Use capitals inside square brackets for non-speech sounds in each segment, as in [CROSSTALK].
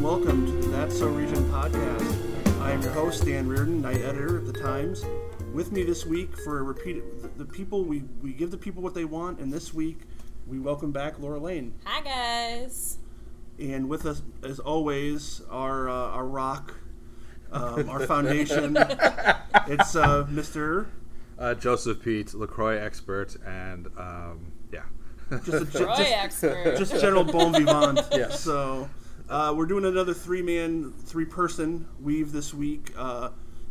Hello and welcome to the That's So Region podcast. I am your host, Dan Riordan, night editor at the Times. With me this week for a repeat, the, the people we, we give the people what they want, and this week we welcome back Laura Lane. Hi guys. And with us, as always, our uh, our rock, um, our foundation. [LAUGHS] it's uh, Mr. Uh, Joseph Pete, Lacroix expert, and um, yeah, Just a ge- just, expert. just general bon vivant. Yes. So uh, we're doing another three man, three person weave this week. Uh,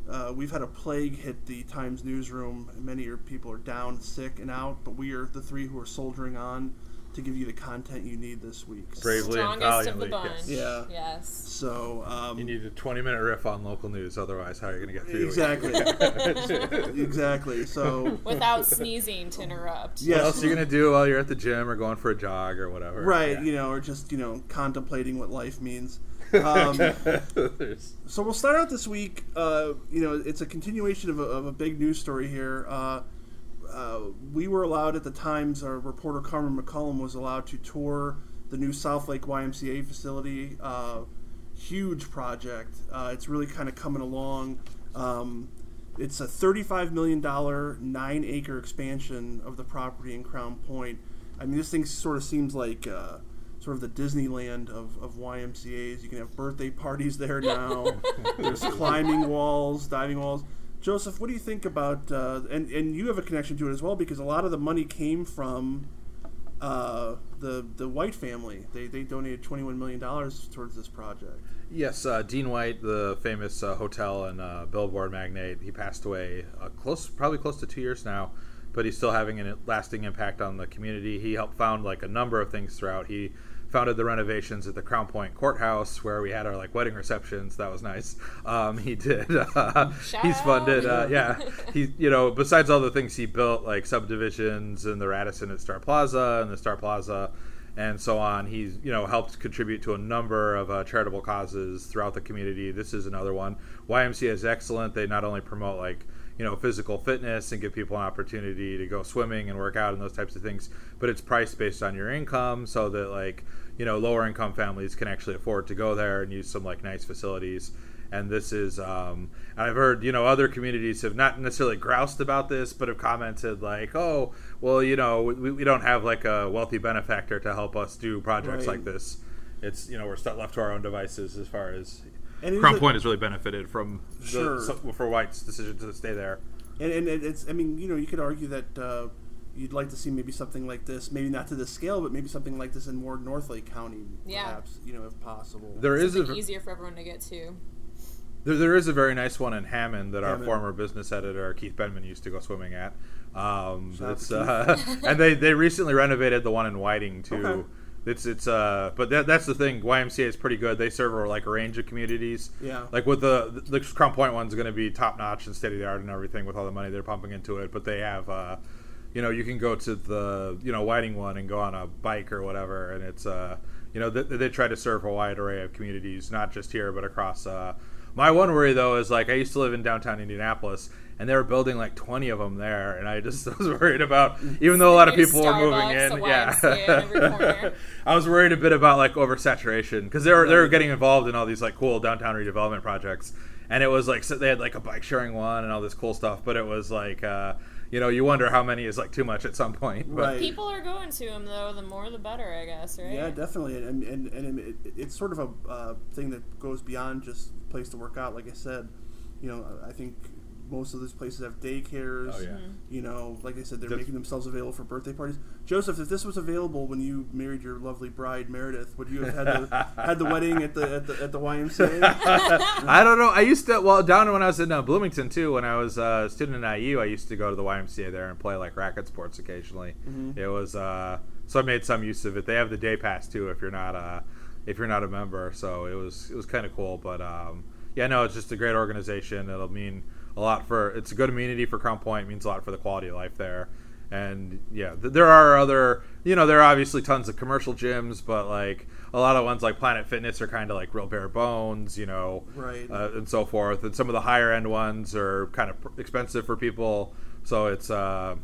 uh, we've had a plague hit the Times newsroom. Many people are down, sick, and out, but we are the three who are soldiering on to give you the content you need this week. bravely and Strongest of the valiantly. bunch. Yes. Yeah. Yes. So um, You need a 20 minute riff on local news, otherwise, how are you going to get through? exactly, [LAUGHS] exactly. So Without sneezing to interrupt. Yeah. What else are you going to do while you're at the gym or going for a jog or whatever? right, Yeah. you know, or just you know contemplating what life means. [LAUGHS] Um, So we'll start out this week. Uh, you know, it's a continuation of a, of a big news story here. Uh, uh, we were allowed at the Times. Our reporter Carmen McCollum was allowed to tour the new South Lake YMCA facility. Uh, huge project. Uh, it's really kind of coming along. Um, it's a $35 million, nine acre expansion of the property in Crown Point. I mean, this thing sort of seems like uh, sort of the Disneyland of, of YMCA's. You can have birthday parties there now. [LAUGHS] There's climbing walls, diving walls. Joseph, what do you think about, uh, and, and you have a connection to it as well because a lot of the money came from uh, the the White family. They, they donated $21 million towards this project. yes, uh, Dean White, the famous uh, hotel and uh, billboard magnate, he passed away uh, close, probably close to two years now, but he's still having a lasting impact on the community. He helped found like a number of things throughout. He founded the renovations at the Crown Point Courthouse where we had our like wedding receptions. That was nice. Um, he did. [LAUGHS] Uh, he's funded. Uh, yeah, [LAUGHS] he you know besides all the things he built like subdivisions and the Radisson at Star Plaza and the Star Plaza and so on. He's you know helped contribute to a number of uh, charitable causes throughout the community. This is another one. YMCA is excellent. They not only promote like you know physical fitness and give people an opportunity to go swimming and work out and those types of things, but it's priced based on your income so that like you know lower income families can actually afford to go there and use some like nice facilities and this is um, i've heard you know other communities have not necessarily groused about this but have commented like oh well you know we, we don't have like a wealthy benefactor to help us do projects Right. like this it's you know we're stuck left to our own devices as far as And it is crown a- point has really benefited from the, Sure. so- for white's decision to stay there And, and it's, I mean, you know, you could argue that uh, you'd like to see maybe something like this, maybe not to this scale, but maybe something like this in more North Lake County, Yeah. perhaps, you know, if possible. there is a easier for everyone to get to. There, there is a very nice one in Hammond that our former business editor Keith Benman used to go swimming at. Um, Shout out uh, [LAUGHS] and they, they recently renovated the one in Whiting too. Okay. It's it's uh, but that, that's the thing. YMCA is pretty good. They serve like a range of communities. Yeah. Like with the the Crown Point one's going to be top notch and state of the art and everything with all the money they're pumping into it. But they have uh, you know, you can go to the you know Whiting one and go on a bike or whatever, and it's uh, you know, they, they try to serve a wide array of communities, not just here but across. Uh, my one worry though is like I used to live in downtown Indianapolis, and they were building like twenty of them there, and I just [LAUGHS] was worried about even though a lot of New people were moving in, yeah. YMCA in every corner. [LAUGHS] I was worried a bit about like oversaturation because they were they were getting involved in all these like cool downtown redevelopment projects, and it was like so they had like a bike sharing one and all this cool stuff, but it was like uh, you know you wonder how many is like too much at some point. But Right. People are going to them though. The more, the better, I guess, right? Yeah, definitely, and and, and it, it's sort of a uh, thing that goes beyond just place to work out. Like I said, you know, I think most of these places have daycares. Oh, yeah. Mm-hmm. You know, like I said, they're Def- making themselves available for birthday parties. Joseph, if this was available when you married your lovely bride Meredith, would you have had the had the wedding at the at the, at the YMCA? [LAUGHS] I don't know. I used to well down when I was in uh, Bloomington too. When I was uh, a student at IU, I used to go to the YMCA there and play like racket sports occasionally. It was uh, so I made some use of it. They have the day pass too if you're not uh, if you're not a member. So it was it was kind of cool. But um, yeah, no, it's just a great organization. It'll mean a lot for it's a good amenity for Crown Point. It means a lot for the quality of life there. And yeah, th- there are other, you know, there are obviously tons of commercial gyms, but like a lot of ones like Planet Fitness are kind of like real bare bones, you know, Right. uh, and so forth. And some of the higher end ones are kind of pr- expensive for people, so it's uh,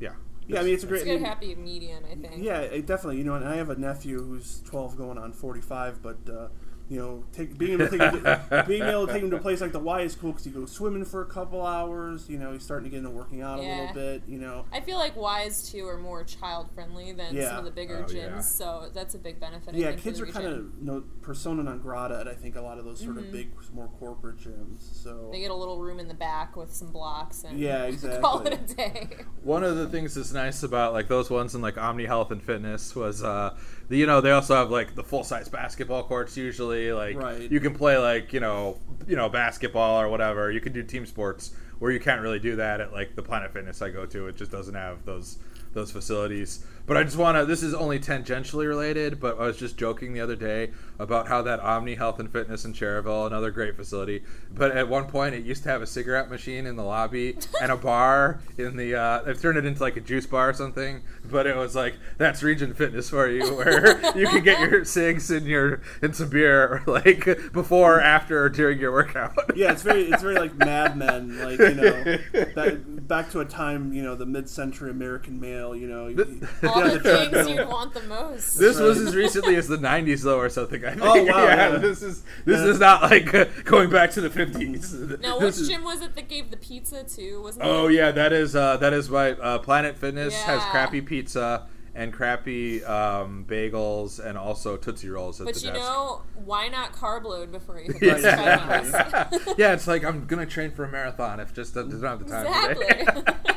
yeah, yeah, I mean it's a great. It's a I good mean, happy medium, I think. Yeah, definitely. You know, and I have a nephew who's 12 going on 45, but uh, you know, take, being able to take him to, [LAUGHS] being able to take him to a place like the Y is cool because you go swimming for a couple hours. You know, he's starting to get into working out a little bit. You know, I feel like Y's too are more child friendly than Yeah. some of the bigger Oh, gyms, yeah. so that's a big benefit. I yeah, think, for kids the are kind of you know, persona non grata at I think a lot of those sort of big, more corporate gyms. So Mm-hmm. They get a little room in the back with some blocks and Yeah, exactly. [LAUGHS] call it a day. One of the things that's nice about like those ones in like Omni Health and Fitness was uh the, you know they also have like the full size basketball courts usually like Right. you can play like you know you know basketball or whatever. You can do team sports where you can't really do that at like the Planet Fitness I go to. It just doesn't have those those facilities but I just want to this is only tangentially related but I was just joking the other day about how that Omni Health and Fitness in Schererville another great facility but at one point it used to have a cigarette machine in the lobby and a bar in the uh, they've turned it into like a juice bar or something but it was like that's region fitness for you [LAUGHS] where you can get your cigs and your and some beer [LAUGHS] like before after or during your workout [LAUGHS] yeah, it's very it's very like Mad Men, like you know, back, back to a time you know the mid-century American male. You know, you- All the the things you'd want the most. This was as recently as the '90s, though, or something. I think. Oh, wow, yeah. This is this Yeah. is not like uh, [LAUGHS] going back to the '50s. now, This which is- gym was it that gave the pizza too? Wasn't Oh it? yeah, that is uh, that is why uh, Planet Fitness has crappy pizza and crappy um, bagels and also Tootsie Rolls at But the you desk. know, why not carb load before you [LAUGHS] hit Yeah. those treadmills? [LAUGHS] yeah, it's like I'm gonna train for a marathon if just I don't have the time today. exactly.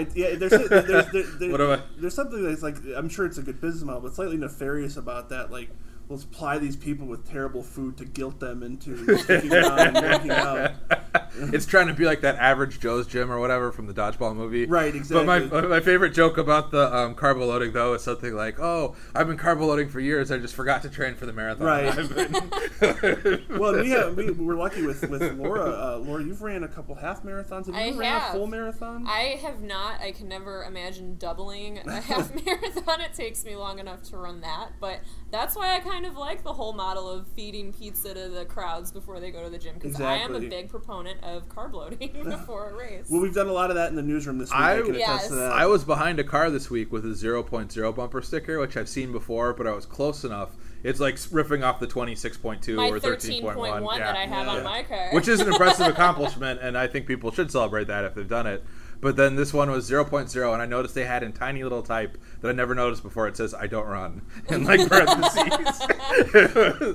It, yeah, there's, there's, there's, there- [LAUGHS] What there's something that's like I'm sure it's a good business model, but slightly nefarious about that. Like, let's ply these people with terrible food to guilt them into [LAUGHS] sticking around and working out. [LAUGHS] it's trying to be like that average Joe's gym or whatever from the dodgeball movie. Right, exactly. But my, my favorite joke about the um, carbo loading though is something like, "Oh, I've been carbo loading for years. I just forgot to train for the marathon." Right. [LAUGHS] Well, we have we, we're lucky with with Laura. Uh, Laura, you've ran a couple half marathons. Have you I ever ran have. a full marathon? I have not. I can never imagine doubling a half marathon. It takes me long enough to run that. But that's why I kind of like the whole model of feeding pizza to the crowds before they go to the gym because I am a big proponent of carb loading [LAUGHS] before a race. well, we've done a lot of that in the newsroom this week. I, I- can attest Yes. to that. I was behind a car this week with a 0.0 bumper sticker, which I've seen before, but I was close enough. It's like ripping off the 26.2 my or 13.1 13.1 that I have Yeah. on my car. which is an impressive [LAUGHS] accomplishment, and I think people should celebrate that if they've done it. But then this one was 0.0, and I noticed they had in tiny little type that I never noticed before. It says "I don't run" [LAUGHS] in like parentheses. [LAUGHS]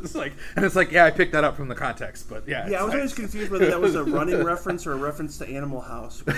it's like, and it's like, yeah, I picked that up from the context, but yeah, yeah, I was always confused whether that was a running [LAUGHS] reference or a reference to Animal House. where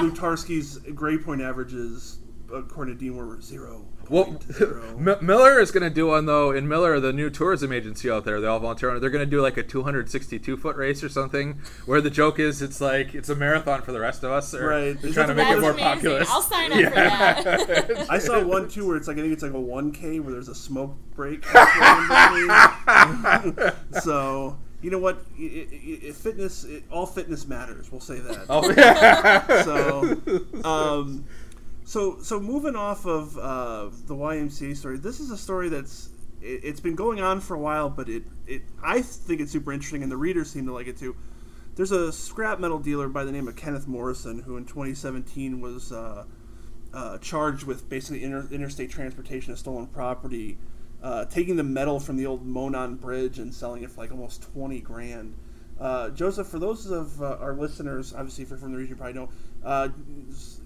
Blutarsky's grade point averages, according to Dean, were zero. Well, point [LAUGHS] zero. M- Miller is going to do one though. In Miller, the new tourism agency out there, they all volunteer. on it. They're going to do like a 262 foot race or something, where the joke is it's like it's a marathon for the rest of us. Or Right. They're Is trying to make it more That's amazing. populous. I'll sign up for that. [LAUGHS] I saw one too where it's like I think it's like a one k where there's a smoke break. halfway in between. [LAUGHS] so you know what? I i i fitness, it, all fitness matters. We'll say that. oh yeah. So, um, so so moving off of uh, the YMCA story, this is a story that's it, it's been going on for a while, but it it I think it's super interesting, and the readers seem to like it too. There's a scrap metal dealer by the name of Kenneth Morrison who in 2017 was uh, uh, charged with basically inter- interstate transportation of stolen property, uh, taking the metal from the old Monon Bridge and selling it for like almost 20 grand. Uh, Joseph, for those of uh, our listeners, obviously if you're from the region, you probably know. Uh,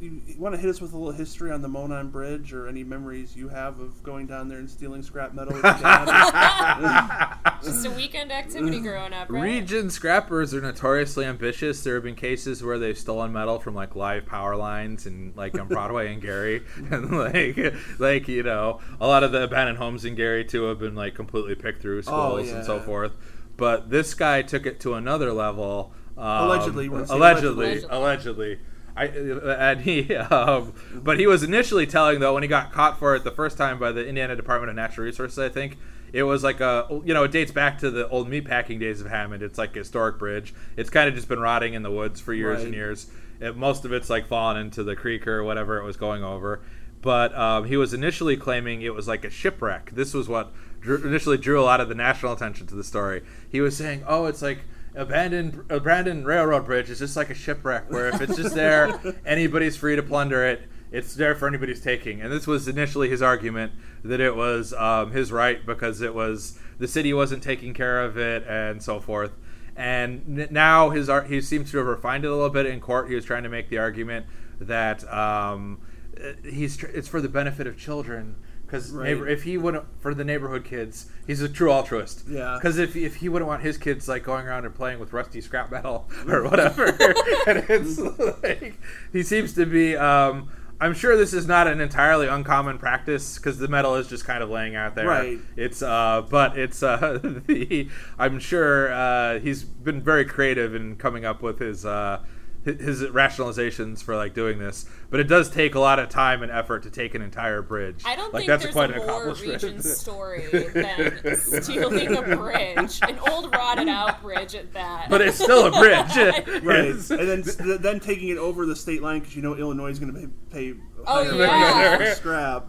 you, you want to hit us with a little history on the Monon Bridge or any memories you have of going down there and stealing scrap metal? With your dad? Just a weekend activity growing up, right? Region scrappers are notoriously ambitious. There have been cases where they've stolen metal from like live power lines and like on Broadway and Gary, [LAUGHS] and like like you know a lot of the abandoned homes in Gary too have been like completely picked through schools yeah. and so forth. But this guy took it to another level. Um, Allegedly, we're gonna say allegedly, allegedly. allegedly. I, and he, [LAUGHS] um, but he was initially telling though when he got caught for it the first time by the Indiana Department of Natural Resources, I think it was like a, you know, it dates back to the old meatpacking days of Hammond. It's like a historic bridge. It's kind of just been rotting in the woods for years and years. It, most of it's like fallen into the creek or whatever it was going over. But um, he was initially claiming it was like a shipwreck. This was what drew, initially drew a lot of the national attention to the story. He was saying, "Oh, it's like." Abandoned, abandoned railroad bridge is just like a shipwreck where if it's just there, [LAUGHS] anybody's free to plunder it. it's there for anybody's taking. And this was initially his argument that it was um, his right because it was the city wasn't taking care of it and so forth. And n- now his art, he seems to have refined it a little bit in court. He was trying to make the argument that um, uh, he's tr- it's for the benefit of children because Right. if he wouldn't for the neighborhood kids, he's a true altruist. Yeah. Because if if he wouldn't want his kids like going around and playing with rusty scrap metal [LAUGHS] or whatever, [LAUGHS] and it's like he seems to be. Um, I'm sure this is not an entirely uncommon practice because the metal is just kind of laying out there. Right. It's uh, but it's uh, [LAUGHS] the. I'm sure uh, he's been very creative in coming up with his uh, his rationalizations for like doing this. But it does take a lot of time and effort to take an entire bridge. I don't like, think that's there's quite a an more accomplishment. region [LAUGHS] story than stealing a bridge, an old rotted out bridge at that. but it's still a bridge. [LAUGHS] Right, and then then taking it over the state line because you know Illinois is going to pay, pay Oh, higher yeah. [LAUGHS] scrap.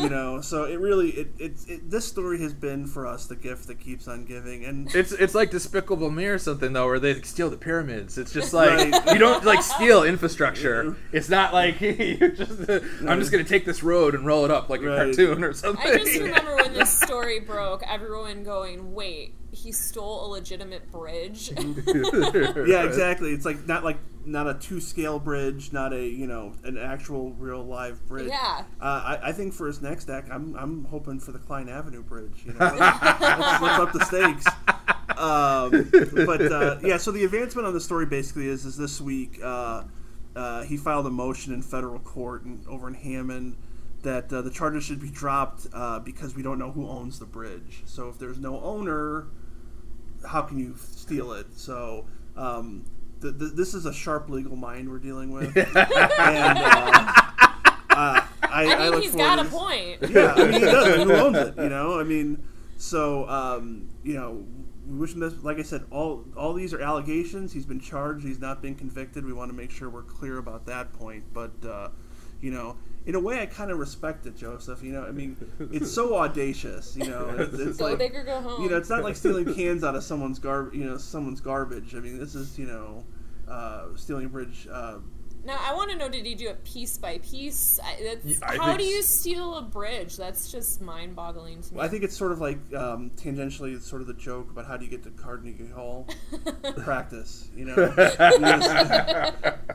You know, so it really it, it, it this story has been for us the gift that keeps on giving, and It's it's like Despicable Me or something though, where they steal the pyramids. It's just like Right. you don't like steal infrastructure. It's not like [LAUGHS] you just. I'm just gonna take this road and roll it up like a Right. cartoon or something. I just [LAUGHS] remember when this story broke, everyone going, "Wait, he stole a legitimate bridge." [LAUGHS] yeah, exactly. It's like not like not a two scale bridge, not a you know an actual real live bridge. Yeah. Uh, I, I think for his next act, I'm I'm hoping for the Cline Avenue Bridge. You know, let's, let's, let's up the stakes. Um, but uh, yeah, so the advancement on the story basically is is this week uh, uh, he filed a motion in federal court in, over in Hammond that uh, the charges should be dropped uh, because we don't know who owns the bridge. So if there's no owner, how can you steal it? So um, th- th- this is a sharp legal mind we're dealing with, [LAUGHS] and uh, uh, I, I mean, look he's forward got a point. yeah, I mean, he does. [LAUGHS] Who owns it? You know, I mean, so um, you know, we wish him this. Like I said, all all these are allegations. He's been charged. He's not been convicted. We want to make sure we're clear about that point. But uh, you know, in a way, I kind of respect it, Joseph. You know, I mean, it's so audacious. You know, it's, [LAUGHS] it's Go like big or go home. you know, it's not like stealing cans out of someone's gar, you know, someone's garbage. I mean, this is you know, uh, stealing bridge. Uh, now I want to know: Did he do it piece by piece? I, that's, Yeah, I how do you steal a bridge? That's just mind-boggling to me. I think it's sort of like um, tangentially, it's sort of the joke about how do you get to Carnegie Hall [LAUGHS] practice. You know, [LAUGHS]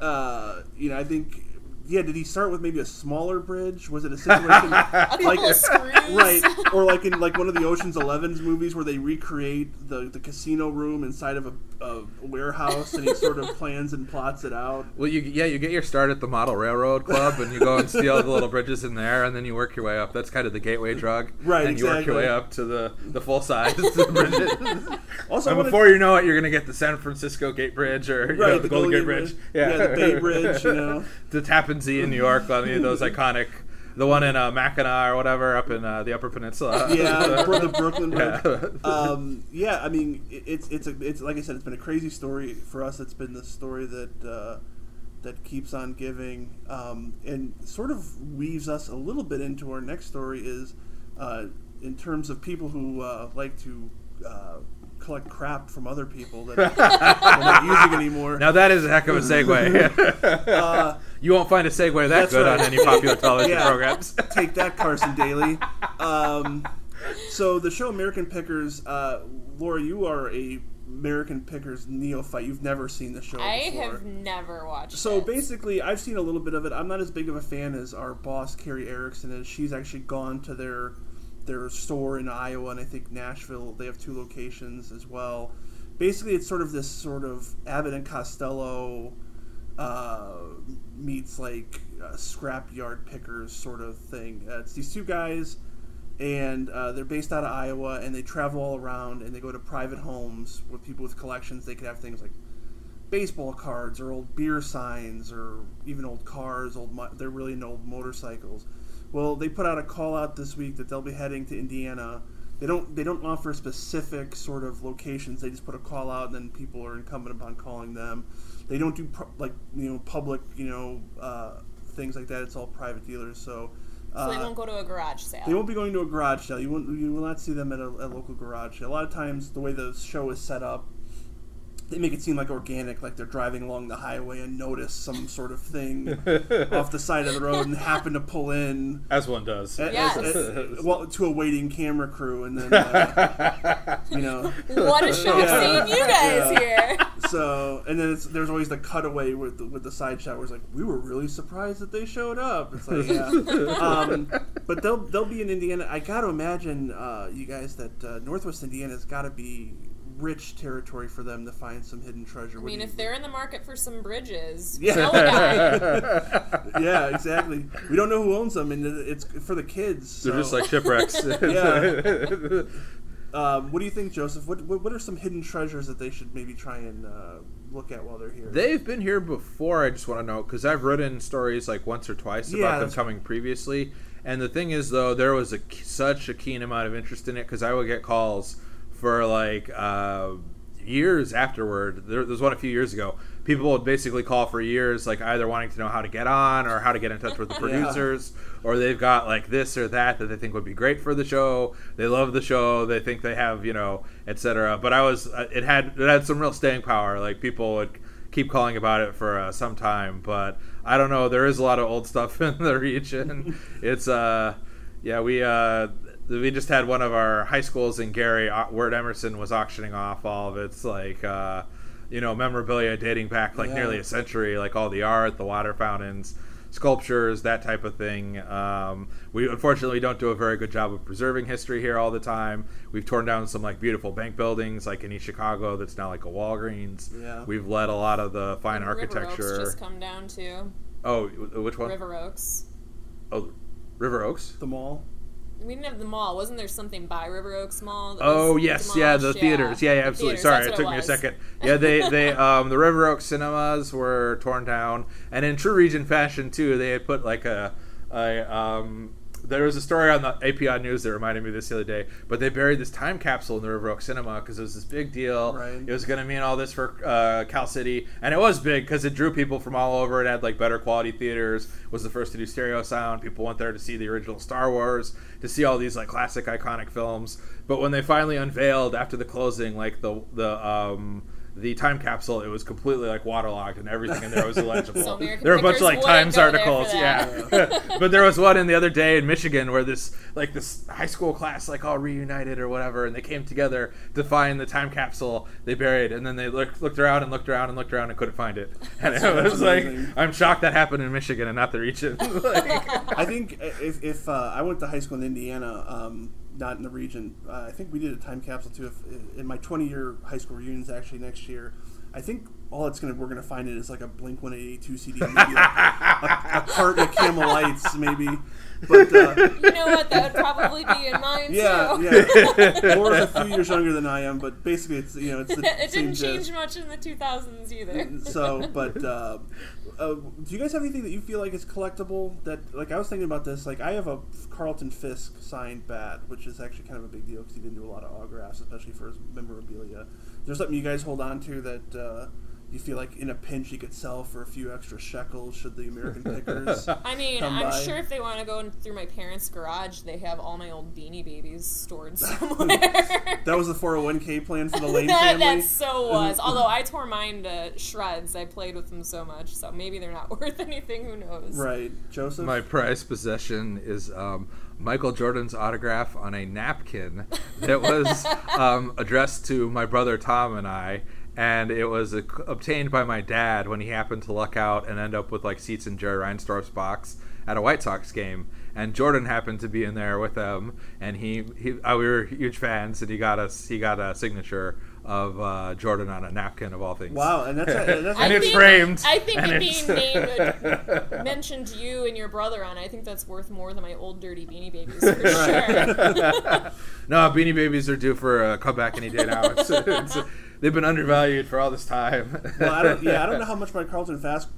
uh, you know. I think, yeah. Did he start with maybe a smaller bridge? Was it a situation [LAUGHS] a like of screws. right, or like in like one of the Ocean's Eleven's movies where they recreate the the casino room inside of a, a warehouse, and he sort of [LAUGHS] plans and plots it out. well, you yeah, you get your start at the Model Railroad Club, and you go and steal the little bridges in there, and then you work your way up. That's kind of the gateway drug, Right, And you work your way up to the the full size bridges. [LAUGHS] Also, and wanna- before you know it, you're gonna get the San Francisco Gate Bridge or you know, Right, the, Golden Gate Bridge. Yeah, the Bay Bridge, you know. the Tappan Zee in New York on the, those iconic, the one in uh, Mackinac or whatever up in uh, the Upper Peninsula. [LAUGHS] yeah, the Brooklyn [LAUGHS] Bridge. Yeah. Um, yeah, I mean, it's it's a it's like I said, it's been a crazy story for us. It's been the story that uh, that keeps on giving, um, and sort of weaves us a little bit into our next story. Is uh, in terms of people who uh, like to. Collect crap from other people that [LAUGHS] they're not using anymore. Now that is a heck of a segue. [LAUGHS] Uh, [LAUGHS] you won't find a segue that good right. on any popular television Yeah. programs. Take that, Carson Daly. Um, so the show American Pickers, uh, Laura, you are a American Pickers neophyte. You've never seen the show I before. have never watched. So it. basically, I've seen a little bit of it. I'm not as big of a fan as our boss Kerry Erickson is. She's actually gone to their their store in Iowa and I think Nashville. They have two locations as well. Basically, it's sort of this sort of Abbott and Costello uh, meets like uh, scrapyard pickers sort of thing. Uh, it's these two guys, and uh, they're based out of Iowa, and they travel all around, and they go to private homes with people with collections. They could have things like baseball cards or old beer signs or even old cars. Old mo- they're really into old motorcycles. Well, they put out a call out this week that they'll be heading to Indiana. They don't they don't offer specific sort of locations. They just put a call out, and then people are incumbent upon calling them. They don't do pu- like you know public you know uh, things like that. It's all private dealers. So. so they uh, won't go to a garage sale. they won't be going to a garage sale. You won't. You will not see them at a, a local garage sale. A lot of times, the way the show is set up they make it seem like organic, like they're driving along the highway and notice some sort of thing [LAUGHS] off the side of the road and happen to pull in. As one does. a- Yes. as- as- well, to a waiting camera crew, and then [LAUGHS] uh, you know, What a shock Yeah. seeing you guys Yeah. here. so and then it's, there's always the cutaway with the, with the side shot where it's like we were really surprised that they showed up. It's like yeah, [LAUGHS] um, but they'll they'll be in Indiana. I got to imagine uh, you guys that uh, Northwest Indiana's got to be rich territory for them to find some hidden treasure. I mean, if they're in the market for some bridges, [LAUGHS] Yeah. know guy. [LAUGHS] yeah, exactly. We don't know who owns them, and it's for the kids. They're just like shipwrecks. [LAUGHS] Yeah. Um, what do you think, Joseph? What, what what are some hidden treasures that they should maybe try and uh, look at while they're here? They've been here before. I just want to know because I've written stories like once or twice Yeah, about them coming previously. And the thing is, though, there was a such a keen amount of interest in it because I would get calls for like uh, years afterward. There, there was one a few years ago. People would basically call for years, like either wanting to know how to get on or how to get in touch with the [LAUGHS] Yeah. producers, or they've got like this or that that they think would be great for the show. They love the show. They think they have, you know, etc. But I was, uh, it had it had some real staying power. Like people would keep calling about it for uh, some time, but I don't know. There is a lot of old stuff [LAUGHS] in the region. it's uh, yeah, we uh, we just had one of our high schools in Gary. uh, Wirt Emerson was auctioning off all of its like uh, you know memorabilia dating back like Yeah. nearly a century, like all the art, the water fountains. Sculptures, that type of thing. Um, we unfortunately don't do a very good job of preserving history here all the time. We've torn down some like beautiful bank buildings, like in East Chicago, that's now like a Walgreens. Yeah. We've let a lot of the fine River Oaks architecture. just come down too. Oh, which one? River Oaks. Oh, River Oaks. the mall. We didn't have the mall. Wasn't there something by River Oaks Mall? Oh yes, yeah, the theaters. Yeah, yeah, The absolutely. theaters, Sorry, it took me a second. [LAUGHS] Yeah, they they um the River Oaks cinemas were torn down, and in true region fashion too, they had put like a a um. There was a story on the API News that reminded me of this the other day, but they buried this time capsule in the River Oaks Cinema because it was this big deal. Right. It was going to mean all this for uh, Cal City, and it was big because it drew people from all over. It had like better quality theaters. Was the first to do stereo sound. People went there to see the original Star Wars, to see all these like classic, iconic films. But when they finally unveiled after the closing, like the the um, the time capsule, it was completely like waterlogged, and everything in there was [LAUGHS] illegible. So there were a bunch of like Times wouldn't go there articles, yeah. [LAUGHS] but there was one in the other day in Michigan where this like this high school class like all reunited or whatever, and they came together to find the time capsule they buried, and then they looked looked around and looked around and looked around and couldn't find it. [LAUGHS] And it was like. I'm shocked that happened in Michigan and not the region. like, I think if, if uh, I went to high school in Indiana, um, not in the region, uh, I think we did a time capsule too. If, in my 20 year high school reunions, actually next year, I think all it's gonna we're gonna find it is like a Blink 182 CD, maybe like a, a carton of Camel Lights, maybe. But uh, You know what? That would probably be in mine yeah, too. yeah. Laura's a few years younger than I am, but basically it's you know it's the [LAUGHS] it didn't change gist. much in the 2000s either. so but uh, uh, do you guys have anything that you feel like is collectible that like i was thinking about this like i have a carlton fisk signed bat which is actually kind of a big deal because he didn't do a lot of autographs especially for his memorabilia There's something you guys hold on to that uh, you feel like in a pinch you could sell for a few extra shekels should the american [LAUGHS] pickers I mean, come I'm by. sure if they want to go in through my parents' garage, they have all my old Beanie Babies stored [LAUGHS] somewhere. that was the 401k plan for the lane [LAUGHS] that, family that so was. Although I tore mine to shreds, I played with them so much, so maybe they're not worth anything. Who knows? right joseph my prized possession is um, Michael Jordan's autograph on a napkin that was um, addressed to my brother Tom and I. And it was obtained by my dad when he happened to luck out and end up with like seats in Jerry Reinsdorf's box at a White Sox game. And Jordan happened to be in there with them, and he, he uh, we were huge fans, and he got us he got a signature of uh, Jordan on a napkin of all things. wow and that's, that's [LAUGHS] and it's think- framed. I think and it it's- being named [LAUGHS] [LAUGHS] mentioned you and your brother on. it, I think that's worth more than my old dirty Beanie Babies for sure. no, Beanie Babies are due for a comeback any day now. It's, it's, they've been undervalued for all this time. well, I don't, yeah, I don't know how much my Carlton Fast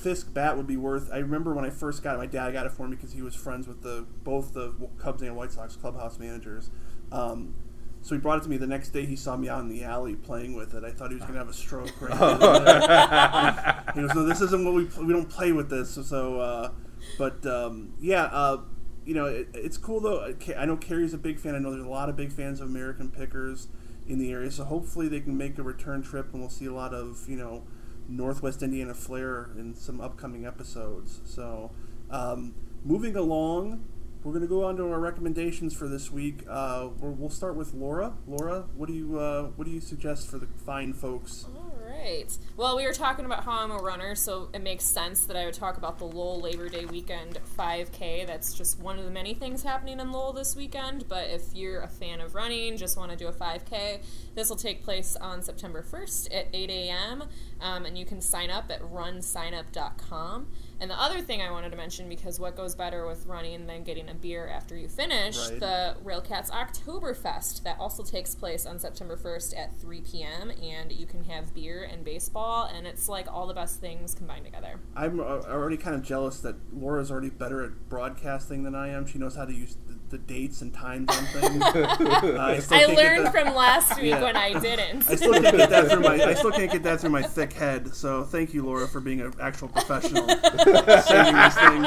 Fisk bat would be worth. I remember when I first got it, my dad got it for me because he was friends with the both the Cubs and White Sox clubhouse managers. Um, so he brought it to me the next day. He saw me out in the alley playing with it. I thought he was going to have a stroke. Right then. [LAUGHS] he goes, "No, this isn't what we we don't play with this." So, so uh, but um, yeah, uh, you know, it, it's cool though. I I know Kerry's a big fan. I know there's a lot of big fans of American Pickers. in the area. So hopefully they can make a return trip, and we'll see a lot of you know Northwest Indiana flair in some upcoming episodes. So um, moving along, we're going to go on to our recommendations for this week. Uh, we'll start with Laura. Laura, what do you uh, what do you suggest for the fine folks? All right. Well, we were talking about how I'm a runner, so it makes sense that I would talk about the Lowell Labor Day weekend 5K. That's just one of the many things happening in Lowell this weekend. But if you're a fan of running, just want to do a 5K, this will take place on September 1st at 8 a.m. Um, and you can sign up at runsignup.com. And the other thing I wanted to mention, because what goes better with running than getting a beer after you finish, Right. the Railcats Oktoberfest. That also takes place on September 1st at 3 p.m. And you can have beer and baseball, and it's like all the best things combined together. I'm uh, already kind of jealous that Laura's already better at broadcasting than I am. She knows how to use the, the dates and times on things. [LAUGHS] Uh, I I learned that- from last week Yeah. when I didn't. I still can't get that through my. I still can't get that through my [LAUGHS] thick head. So thank you, Laura, for being an actual professional [LAUGHS] saying this thing.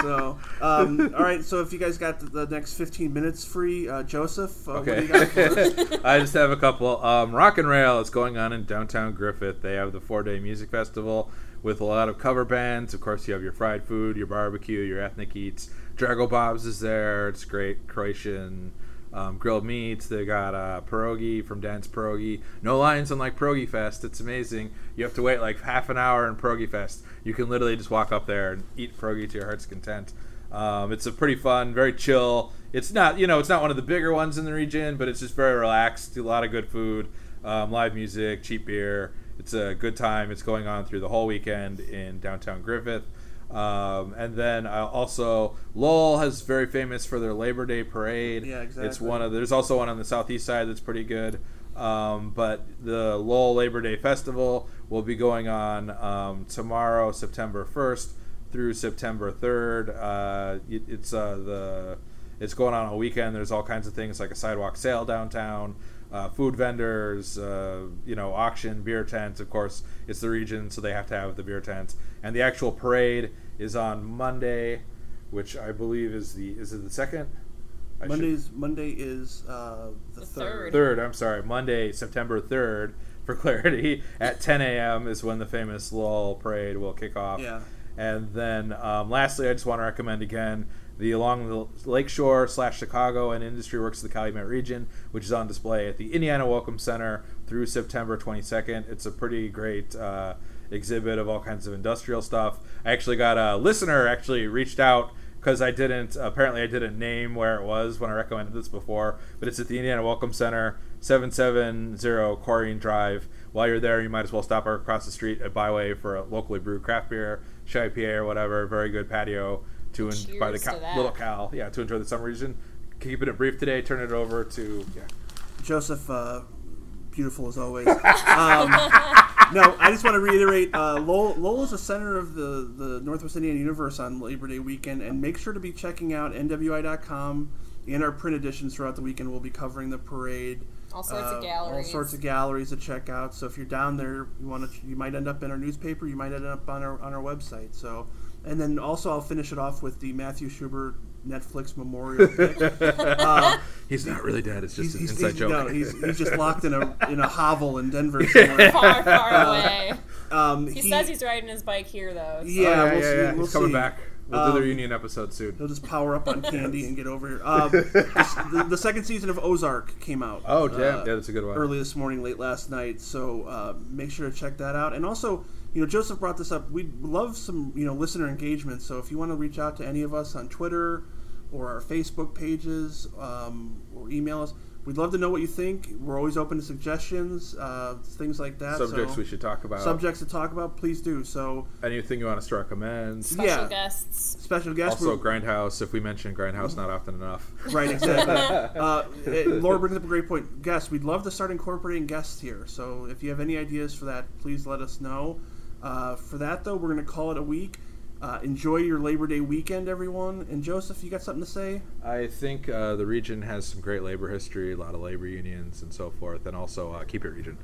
So, um, all right. So if you guys got the, the next 15 minutes free, uh, Joseph, uh, what do you got? Okay. I just have a couple. Um, Rock and Rail is going on in downtown Griffith. They have the four day music festival with a lot of cover bands. Of course, you have your fried food, your barbecue, your ethnic eats. Drago Bob's is there. It's great Croatian um, grilled meats. They got uh, pierogi from Dan's Pierogi. No lines unlike Pierogi Fest. It's amazing. You have to wait like half an hour in Pierogi Fest. You can literally just walk up there and eat pierogi to your heart's content. Um, it's a pretty fun, very chill. It's not, you know, it's not one of the bigger ones in the region, but it's just very relaxed. A lot of good food, um, live music, cheap beer. It's a good time. It's going on through the whole weekend in downtown Griffith. Um, and then uh, also Lowell has very famous for their Labor Day parade. Yeah, exactly. It's one of there's also one on the southeast side that's pretty good. Um, but the Lowell Labor Day Festival will be going on um, tomorrow, September 1st through September 3rd. Uh, it, it's uh, the it's going on all weekend. There's all kinds of things like a sidewalk sale downtown, uh, food vendors, uh, you know, auction, beer tents. Of course, it's the region, so they have to have the beer tents. And the actual parade is on Monday, which I believe is the is it the second? I should- Monday's Monday is uh, the, The third. third. third. I'm sorry, Monday, September third. For [LAUGHS] clarity, at 10 a.m. is when the famous Lowell Parade will kick off. Yeah. And then, um, lastly, I just want to recommend again the along the Lakeshore slash Chicago and Industry Works of the Calumet region, which is on display at the Indiana Welcome Center through September 22nd. It's a pretty great uh, exhibit of all kinds of industrial stuff. I actually got a listener actually reached out because I didn't apparently I didn't name where it was when I recommended this before, but it's at the Indiana Welcome Center, 770 Corinne Drive. While you're there, you might as well stop across the street at Byway for a locally brewed craft beer, shy IPA or whatever. Very good patio to en- by the Cheers to little Cal. Yeah, to enjoy the summer region. Keeping it brief today. Turn it over to yeah. Joseph, uh, beautiful as always. [LAUGHS] Um, [LAUGHS] no, I just want to reiterate: uh, Lowell, Lowell is the center of the the Northwest Indiana universe on Labor Day weekend, and make sure to be checking out NWI.com and our print editions throughout the weekend. We'll be covering the parade. All sorts uh, of galleries. All sorts of galleries to check out. So if you're down there, you want to, you might end up in our newspaper. You might end up on our on our website. So, and then also I'll finish it off with the Matthew Schubert Netflix memorial. [LAUGHS] pick. Uh, He's not really dead. It's just he's, an he's, inside he's, joke. no, he's, he's just locked in a [LAUGHS] in a hovel in Denver somewhere. far, far away. Um, He, says he's riding his bike here, though. so- Yeah, Oh, yeah, we'll yeah, see. yeah. We'll He's coming see. back. We'll do the Um, reunion episode soon. He'll just power up on candy and get over here. [LAUGHS] Um, the, the second season of Ozark came out. Oh, damn. uh, yeah, that's a good one. early this morning, late last night. So uh, make sure to check that out. And also, you know, Joseph brought this up. We'd love some, you know, listener engagement. So if you want to reach out to any of us on Twitter or our Facebook pages um, or email us, we'd love to know what you think. We're always open to suggestions, uh, things like that. Subjects so, we should talk about. subjects to talk about, please do. So Anything you want us to recommend. Special Yeah. guests. special guest. Also, Grindhouse. If we mention Grindhouse not often enough. Right, exactly. [LAUGHS] [LAUGHS] uh, it- Laura brings up a great point. Guests, we'd love to start incorporating guests here. So if you have any ideas for that, please let us know. Uh, for that, though, we're going to call it a week. Uh, enjoy your Labor Day weekend, everyone. And Joseph, you got something to say? I think uh, the region has some great labor history, a lot of labor unions and so forth, and also uh, keep it region.